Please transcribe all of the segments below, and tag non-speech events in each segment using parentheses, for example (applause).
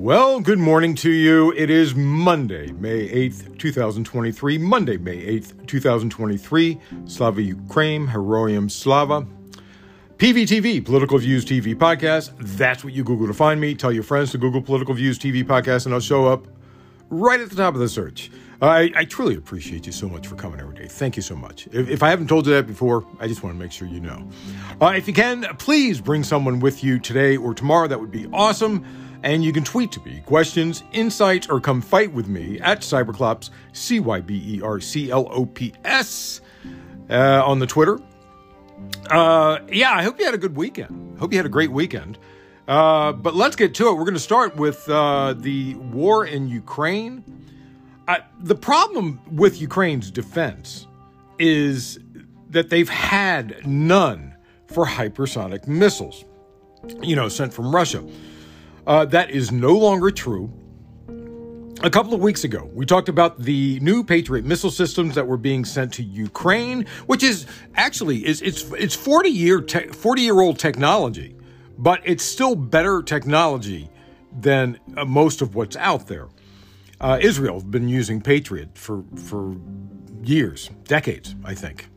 Well, good morning to you. It is Monday, May 8th, 2023. Monday, May 8th, 2023. Slava Ukraine, Heroyam Slava. PVTV, Political Views TV Podcast. That's what you Google to find me. Tell your friends to Google Political Views TV Podcast, and I'll show up right at the top of the search. I, I truly appreciate you so much for coming every day. Thank you so much. If, if I haven't told you that before, I just want to make sure you know. Uh, if you can, please bring someone with you today or tomorrow. That would be awesome. And you can tweet to me questions, insights, or come fight with me at Cyberclops, C Y B E R C L O P S, uh, on the Twitter. Uh, yeah, I hope you had a good weekend. Hope you had a great weekend. Uh, but let's get to it. We're going to start with uh, the war in Ukraine. the problem with Ukraine's defense is that they've had none for hypersonic missiles, you know, sent from Russia. Uh, that is no longer true. A couple of weeks ago, we talked about the new Patriot missile systems that were being sent to Ukraine, which is actually is it's it's 40 year te- 40 year old technology, but it's still better technology than uh, most of what's out there. Uh, Israel has been using Patriot for for years, decades, I think.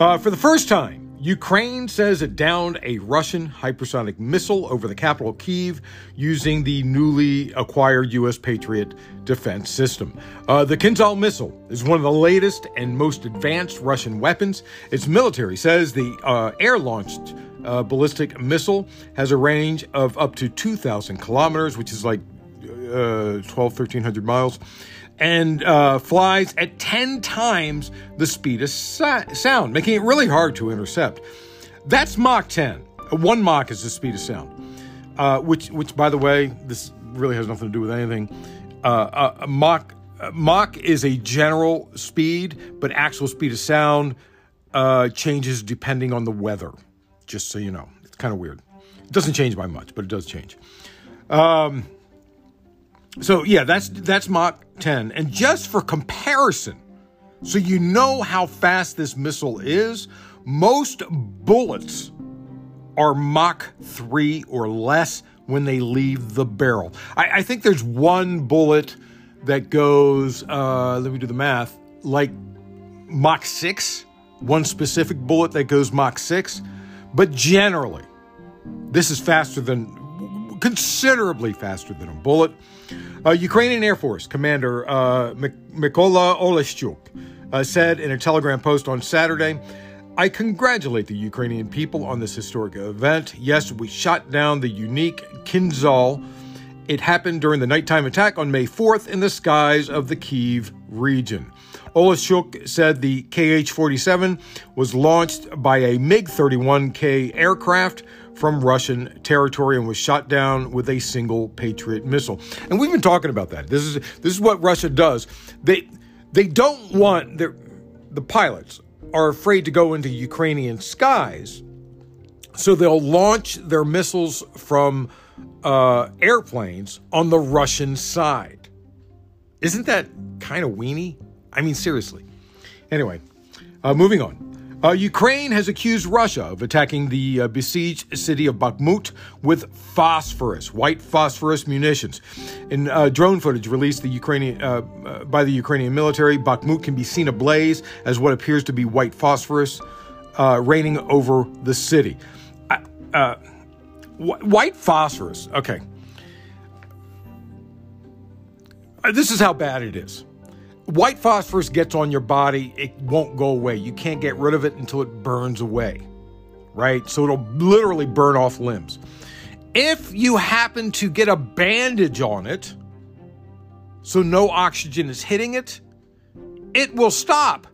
Uh, for the first time, Ukraine says it downed a Russian hypersonic missile over the capital Kiev using the newly acquired U.S. Patriot defense system. Uh, the Kinzhal missile is one of the latest and most advanced Russian weapons. Its military says the uh, air launched uh, ballistic missile has a range of up to 2,000 kilometers, which is like uh, 12, 1,300 miles and uh, flies at 10 times the speed of sound, making it really hard to intercept. That's Mach 10. One Mach is the speed of sound, uh, which, which, by the way, this really has nothing to do with anything. Uh, uh Mach, Mach is a general speed, but actual speed of sound changes depending on the weather, just so you know. It's kind of weird. It doesn't change by much, but it does change. Um, so yeah, that's that's Mach 10. And just for comparison, so you know how fast this missile is, most bullets are Mach 3 or less when they leave the barrel. I, I think there's one bullet that goes, uh, let me do the math, like Mach 6, one specific bullet that goes Mach 6. But generally, this is faster than, considerably faster than a bullet. Uh, Ukrainian Air Force Commander uh, Mykola Oleshchuk uh, said in a Telegram post on Saturday, I congratulate the Ukrainian people on this historic event. Yes, we shot down the unique Kinzhal. It happened during the nighttime attack on May 4th in the skies of the Kiev region. Oleshchuk said the KH 47 was launched by a MiG 31K aircraft from Russian territory and was shot down with a single Patriot missile. And we've been talking about that. This is this is what Russia does. They they don't want their the pilots are afraid to go into Ukrainian skies, so they'll launch their missiles from uh, airplanes on the Russian side. Isn't that kind of weenie? I mean, seriously. Anyway, uh, moving on. Uh, Ukraine has accused Russia of attacking the uh, besieged city of Bakhmut with phosphorus, white phosphorus munitions. In uh, drone footage released the Ukrainian, uh, uh, by the Ukrainian military, Bakhmut can be seen ablaze as what appears to be white phosphorus uh, raining over the city. white phosphorus, okay. this is how bad it is white phosphorus gets on your body, it won't go away. You can't get rid of it until it burns away, right? So it'll literally burn off limbs. If you happen to get a bandage on it, so no oxygen is hitting it, it will stop,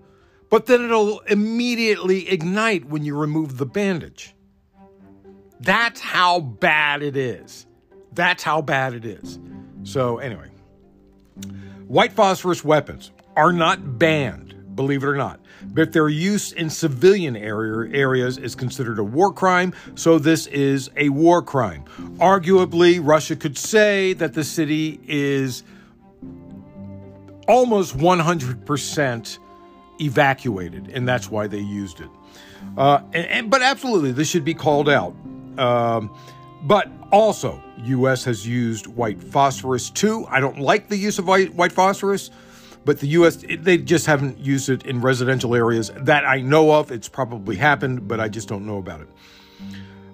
but then it'll immediately ignite when you remove the bandage. That's how bad it is. That's how bad it is. So, anyway. White phosphorus weapons are not banned, believe it or not, but their use in civilian area, areas is considered a war crime, so this is a war crime. Arguably, Russia could say that the city is almost 100% evacuated, and that's why they used it. Uh, and, and, but absolutely, this should be called out. Um, but also, U.S. has used white phosphorus too. I don't like the use of white, white phosphorus, but the U.S. they just haven't used it in residential areas that I know of. It's probably happened, but I just don't know about it.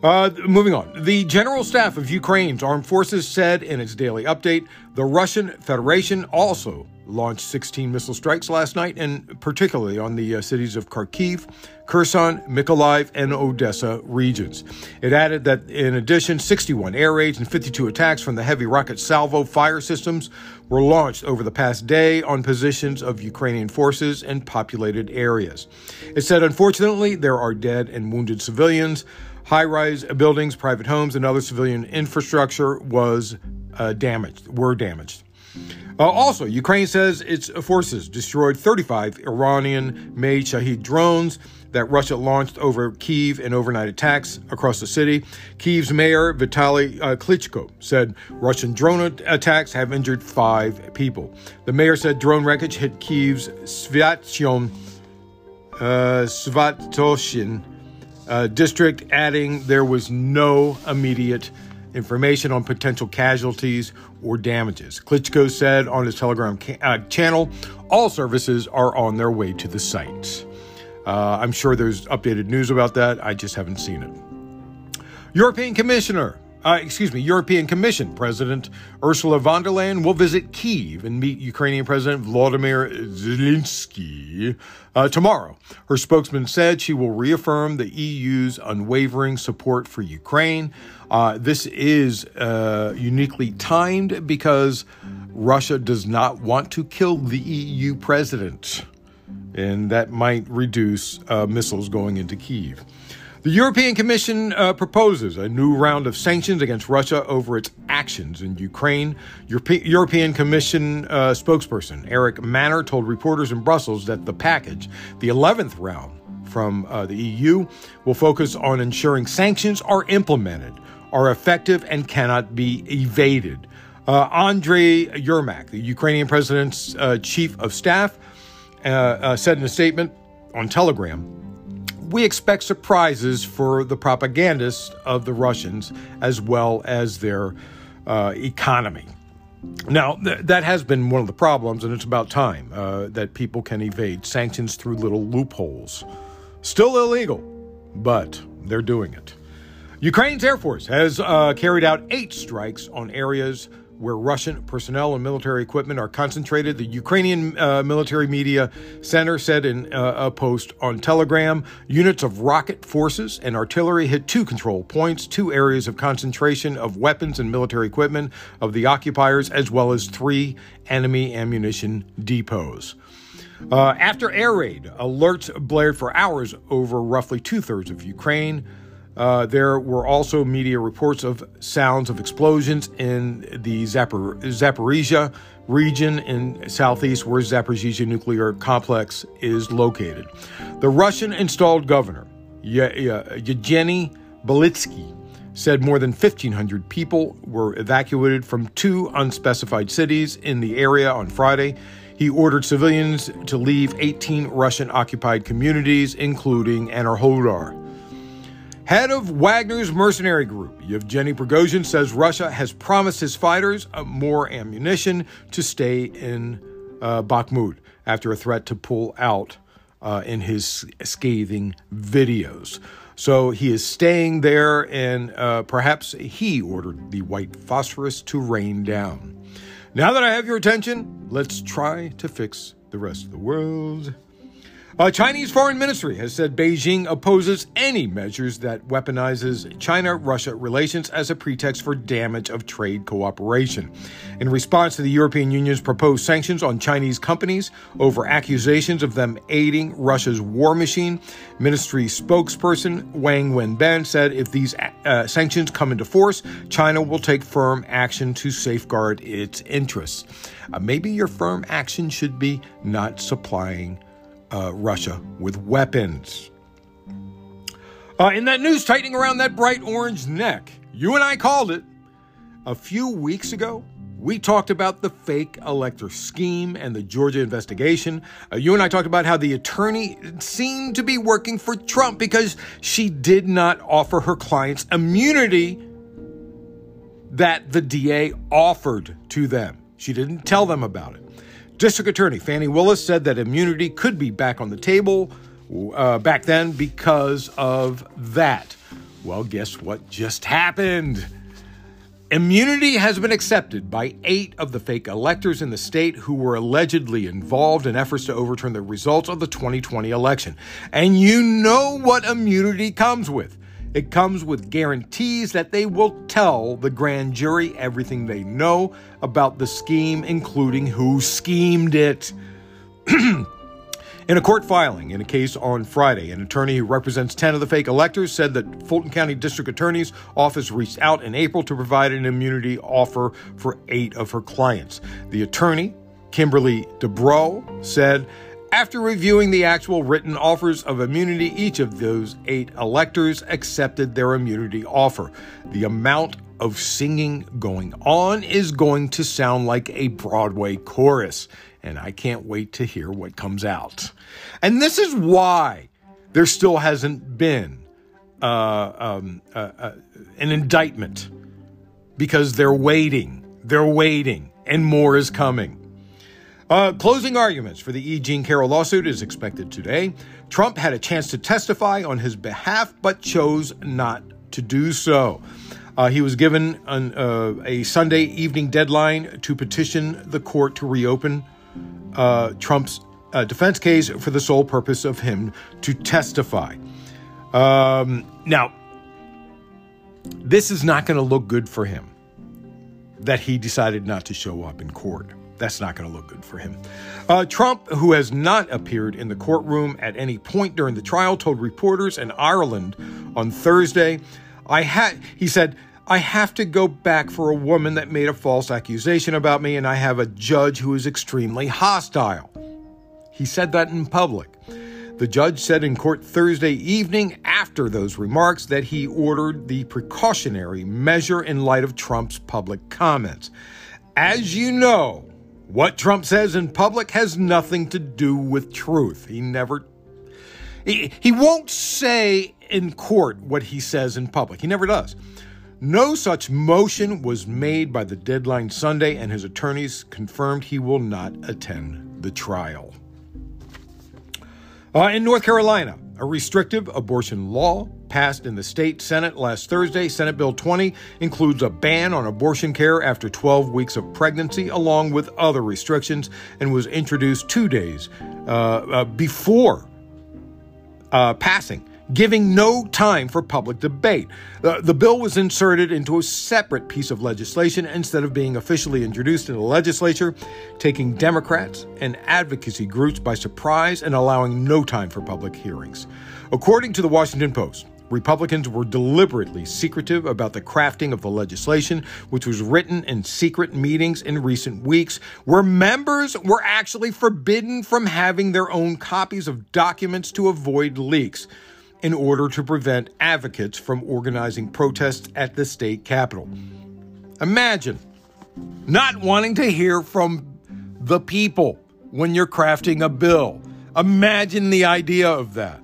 Uh, moving on. The General Staff of Ukraine's Armed Forces said in its daily update the Russian Federation also launched 16 missile strikes last night, and particularly on the uh, cities of Kharkiv, Kherson, Mykolaiv, and Odessa regions. It added that in addition, 61 air raids and 52 attacks from the heavy rocket salvo fire systems were launched over the past day on positions of Ukrainian forces and populated areas. It said, unfortunately, there are dead and wounded civilians. High rise buildings, private homes, and other civilian infrastructure was uh, damaged, were damaged. Uh, also, Ukraine says its forces destroyed 35 Iranian made Shahed drones that Russia launched over Kiev in overnight attacks across the city. Kiev's mayor, Vitaly uh, Klitschko, said Russian drone attacks have injured five people. The mayor said drone wreckage hit Kiev's Svyatshyn, uh, Svatoshin uh, district, adding there was no immediate information on potential casualties or damages. Klitschko said on his Telegram ca- uh, channel, all services are on their way to the site. Uh, I'm sure there's updated news about that. I just haven't seen it. European Commissioner uh, excuse me, European Commission President Ursula von der Leyen will visit Kiev and meet Ukrainian President Volodymyr Zelensky uh, tomorrow. Her spokesman said she will reaffirm the EU's unwavering support for Ukraine. Uh, this is uh, uniquely timed because Russia does not want to kill the EU president, and that might reduce uh, missiles going into Kiev. The European Commission uh, proposes a new round of sanctions against Russia over its actions in Ukraine. Europe- European Commission uh, spokesperson Eric Mamer told reporters in Brussels that the package, the 11th round from uh, the EU, will focus on ensuring sanctions are implemented, are effective, and cannot be evaded. Uh, Andrei Yermak, the Ukrainian president's uh, chief of staff, uh, said in a statement on Telegram we expect surprises for the propagandists of the Russians as well as their uh, economy. Now, th- that has been one of the problems, and it's about time uh, that people can evade sanctions through little loopholes. Still illegal, but they're doing it. Ukraine's Air Force has uh, carried out eight strikes on areas where Russian personnel and military equipment are concentrated. The Ukrainian uh, Military Media Center said in uh, a post on Telegram units of rocket forces and artillery hit two control points, two areas of concentration of weapons and military equipment of the occupiers, as well as three enemy ammunition depots. Uh, after air raid, alerts blared for hours over roughly two thirds of Ukraine. Uh, there were also media reports of sounds of explosions in the Zapor- Zaporizhia region in southeast where Zaporizhia nuclear complex is located. The Russian installed governor, Yevgeny Balitsky, said more than 1,500 people were evacuated from two unspecified cities in the area on Friday. He ordered civilians to leave 18 Russian occupied communities, including Enerhodar. Head of Wagner's mercenary group, Yevgeny Prigozhin, says Russia has promised his fighters uh, more ammunition to stay in uh, Bakhmut after a threat to pull out uh, in his scathing videos. So he is staying there, and uh, perhaps he ordered the white phosphorus to rain down. Now that I have your attention, let's try to fix the rest of the world. A Chinese foreign ministry has said Beijing opposes any measures that weaponizes China-Russia relations as a pretext for damage of trade cooperation. In response to the European Union's proposed sanctions on Chinese companies over accusations of them aiding Russia's war machine, ministry spokesperson Wang Wenbin said if these uh, sanctions come into force, China will take firm action to safeguard its interests. Uh, maybe your firm action should be not supplying uh, Russia with weapons. Uh, in that news tightening around that bright orange neck, you and I called it. A few weeks ago, we talked about the fake elector scheme and the Georgia investigation. Uh, you and I talked about how the attorney seemed to be working for Trump because she did not offer her clients immunity that the DA offered to them. She didn't tell them about it. District Attorney Fani Willis said that immunity could be back on the table uh, back then because of that. Well, guess what just happened? Immunity has been accepted by eight of the fake electors in the state who were allegedly involved in efforts to overturn the results of the 2020 election. And you know what immunity comes with. It comes with guarantees that they will tell the grand jury everything they know about the scheme, including who schemed it. (clears throat) In a court filing in a case on Friday, an attorney who represents 10 of the fake electors said that Fulton County District Attorney's office reached out in April to provide an immunity offer for eight of her clients. The attorney, Kimberly Debrow, said, after reviewing the actual written offers of immunity, each of those eight electors accepted their immunity offer. The amount of singing going on is going to sound like a Broadway chorus and I can't wait to hear what comes out. And this is why there still hasn't been uh, um, uh, uh, an indictment because they're waiting, they're waiting, and more is coming. Uh, closing arguments for the E. Jean Carroll lawsuit is expected today. Trump had a chance to testify on his behalf, but chose not to do so. Uh, he was given an, uh, a Sunday evening deadline to petition the court to reopen uh, Trump's uh, defense case for the sole purpose of him to testify. Um, now, this is not going to look good for him that he decided not to show up in court. That's not going to look good for him. Uh, Trump, who has not appeared in the courtroom at any point during the trial, told reporters in Ireland on Thursday, "I had," he said, I have to go back for a woman that made a false accusation about me, and I have a judge who is extremely hostile. He said that in public. The judge said in court Thursday evening after those remarks that he ordered the precautionary measure in light of Trump's public comments. As you know, what Trump says in public has nothing to do with truth. He never he, he won't say in court what he says in public. He never does. No such motion was made by the deadline Sunday, and his attorneys confirmed he will not attend the trial. Uh, in North Carolina, a restrictive abortion law passed in the state Senate last Thursday. Senate Bill 20 includes a ban on abortion care after 12 weeks of pregnancy, along with other restrictions, and was introduced two days uh, uh, before uh, passing giving no time for public debate. The, the bill was inserted into a separate piece of legislation instead of being officially introduced in the legislature, taking Democrats and advocacy groups by surprise and allowing no time for public hearings. According to the Washington Post, Republicans were deliberately secretive about the crafting of the legislation, which was written in secret meetings in recent weeks, where members were actually forbidden from having their own copies of documents to avoid leaks in order to prevent advocates from organizing protests at the state capitol. Imagine not wanting to hear from the people when you're crafting a bill. Imagine the idea of that.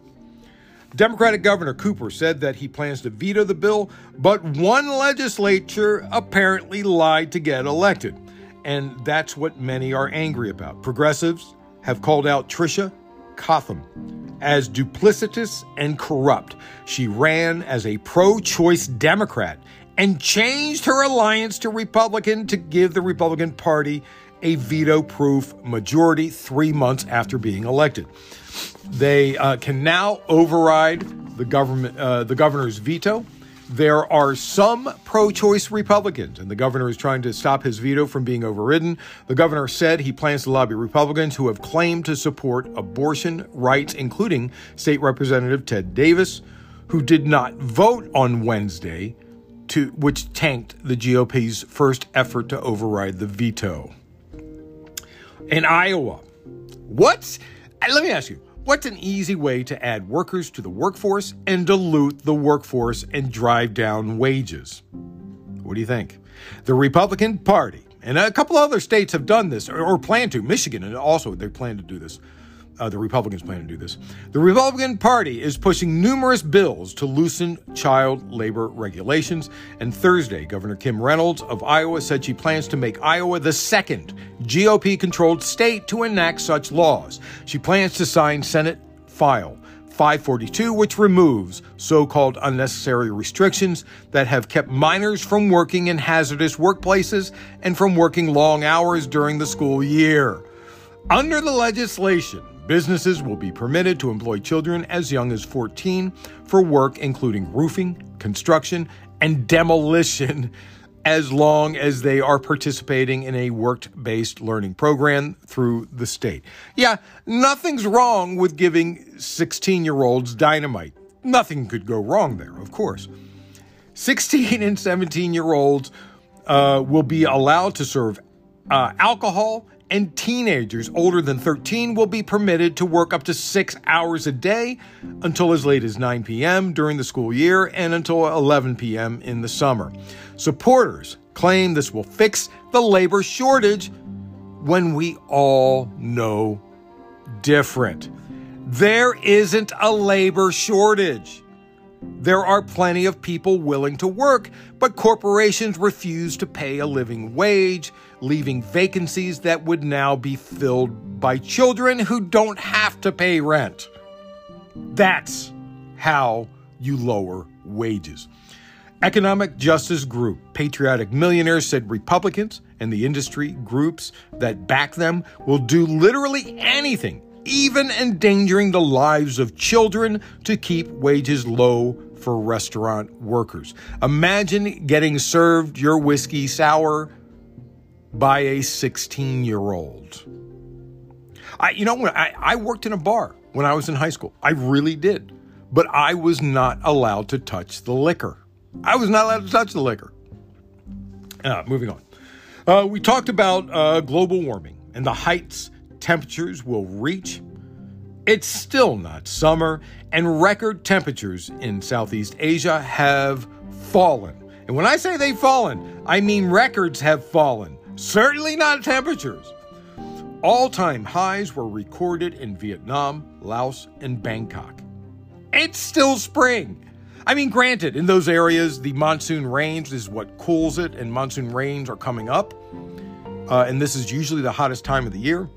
Democratic Governor Cooper said that he plans to veto the bill, but one legislature apparently lied to get elected. And that's what many are angry about. Progressives have called out Tricia Cotham as duplicitous and corrupt. She ran as a pro choice Democrat and changed her alliance to Republican to give the Republican Party a veto proof majority three months after being elected. They uh, can now override the government, uh, the governor's veto there are some pro choice Republicans, and the governor is trying to stop his veto from being overridden. The governor said he plans to lobby Republicans who have claimed to support abortion rights, including State Representative Ted Davis, who did not vote on Wednesday, to, which tanked the GOP's first effort to override the veto. In Iowa, what? Let me ask you What's an easy way to add workers to the workforce and dilute the workforce and drive down wages? What do you think? The Republican Party and a couple other states have done this or, or plan to. Michigan and also they plan to do this. Uh, the Republicans plan to do this. The Republican Party is pushing numerous bills to loosen child labor regulations. And Thursday, Governor Kim Reynolds of Iowa said she plans to make Iowa the second GOP controlled state to enact such laws. She plans to sign Senate File 542, which removes so called unnecessary restrictions that have kept minors from working in hazardous workplaces and from working long hours during the school year. Under the legislation, businesses will be permitted to employ children as young as 14 for work including roofing, construction, and demolition (laughs) as long as they are participating in a work based learning program through the state. Yeah, nothing's wrong with giving 16 year olds dynamite. Nothing could go wrong there, of course. 16 and 17 year olds uh, will be allowed to serve uh, alcohol and teenagers older than 13 will be permitted to work up to six hours a day until as late as 9 p.m. during the school year and until 11 p.m. in the summer. Supporters claim this will fix the labor shortage when we all know different. There isn't a labor shortage. There are plenty of people willing to work, but corporations refuse to pay a living wage, leaving vacancies that would now be filled by children who don't have to pay rent. That's how you lower wages. Economic Justice Group, Patriotic Millionaires said Republicans and the industry groups that back them will do literally anything even endangering the lives of children to keep wages low for restaurant workers. Imagine getting served your whiskey sour by a 16 year old. I, you know, when I, I worked in a bar when I was in high school, I really did, but I was not allowed to touch the liquor. I was not allowed to touch the liquor. Uh, moving on. Uh, we talked about uh, global warming and the heights temperatures will reach. It's still not summer, and record temperatures in Southeast Asia have fallen. And when I say they've fallen, I mean records have fallen, certainly not temperatures. All time highs were recorded in Vietnam, Laos, and Bangkok. It's still spring. I mean, granted, in those areas, the monsoon rains is what cools it, and monsoon rains are coming up. Uh, and this is usually the hottest time of the year.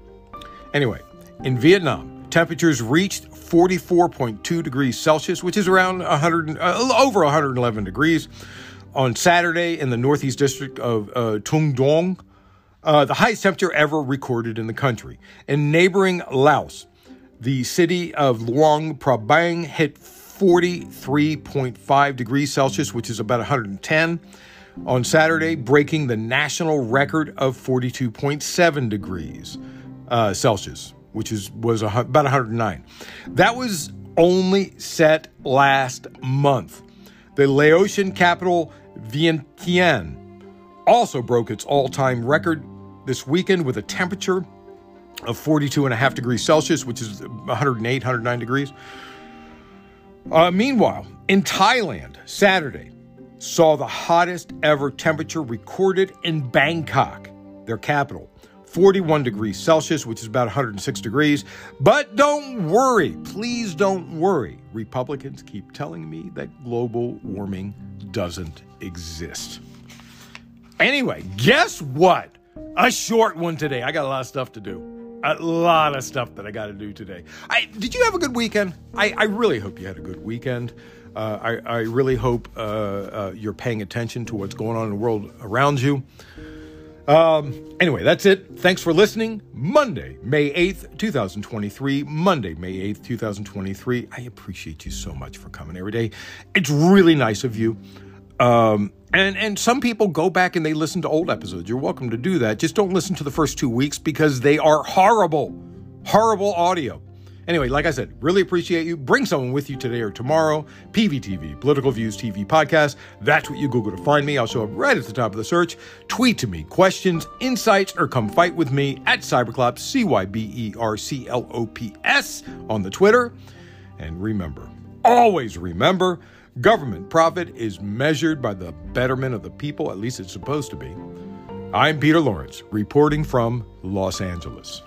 Anyway, in Vietnam, temperatures reached 44.2 degrees Celsius, which is around 100, uh, over 111 degrees. On Saturday, in the northeast district of uh, Tuong Duong, uh, the highest temperature ever recorded in the country. In neighboring Laos, the city of Luang Prabang hit 43.5 degrees Celsius, which is about 110 on Saturday, breaking the national record of 42.7 degrees uh, Celsius, which is was a, about 109. That was only set last month. The Laotian capital Vientiane also broke its all-time record this weekend with a temperature of 42 and a half degrees Celsius, which is 108, 109 degrees. Uh, meanwhile, in Thailand, Saturday saw the hottest ever temperature recorded in Bangkok, their capital. 41 degrees Celsius, which is about 106 degrees. But don't worry, please don't worry. Republicans keep telling me that global warming doesn't exist. Anyway, guess what? A short one today. I got a lot of stuff to do. A lot of stuff that I got to do today. I, did you have a good weekend? I, I really hope you had a good weekend. Uh, I, I, really hope uh, uh, you're paying attention to what's going on in the world around you. Um, anyway, that's it. Thanks for listening. Monday, May 8th, 2023. Monday, May 8th, 2023. I appreciate you so much for coming every day. It's really nice of you. Um, and and some people go back and they listen to old episodes. You're welcome to do that. Just don't listen to the first two weeks because they are horrible, horrible audio. Anyway, like I said, really appreciate you. Bring someone with you today or tomorrow. PVTV, Political Views TV Podcast. That's what you Google to find me. I'll show up right at the top of the search. Tweet to me questions, insights, or come fight with me at Cyberclops, C Y B E R C L O P S on the Twitter. And remember, always remember, government profit is measured by the betterment of the people, at least it's supposed to be. I'm Peter Lawrence, reporting from Los Angeles.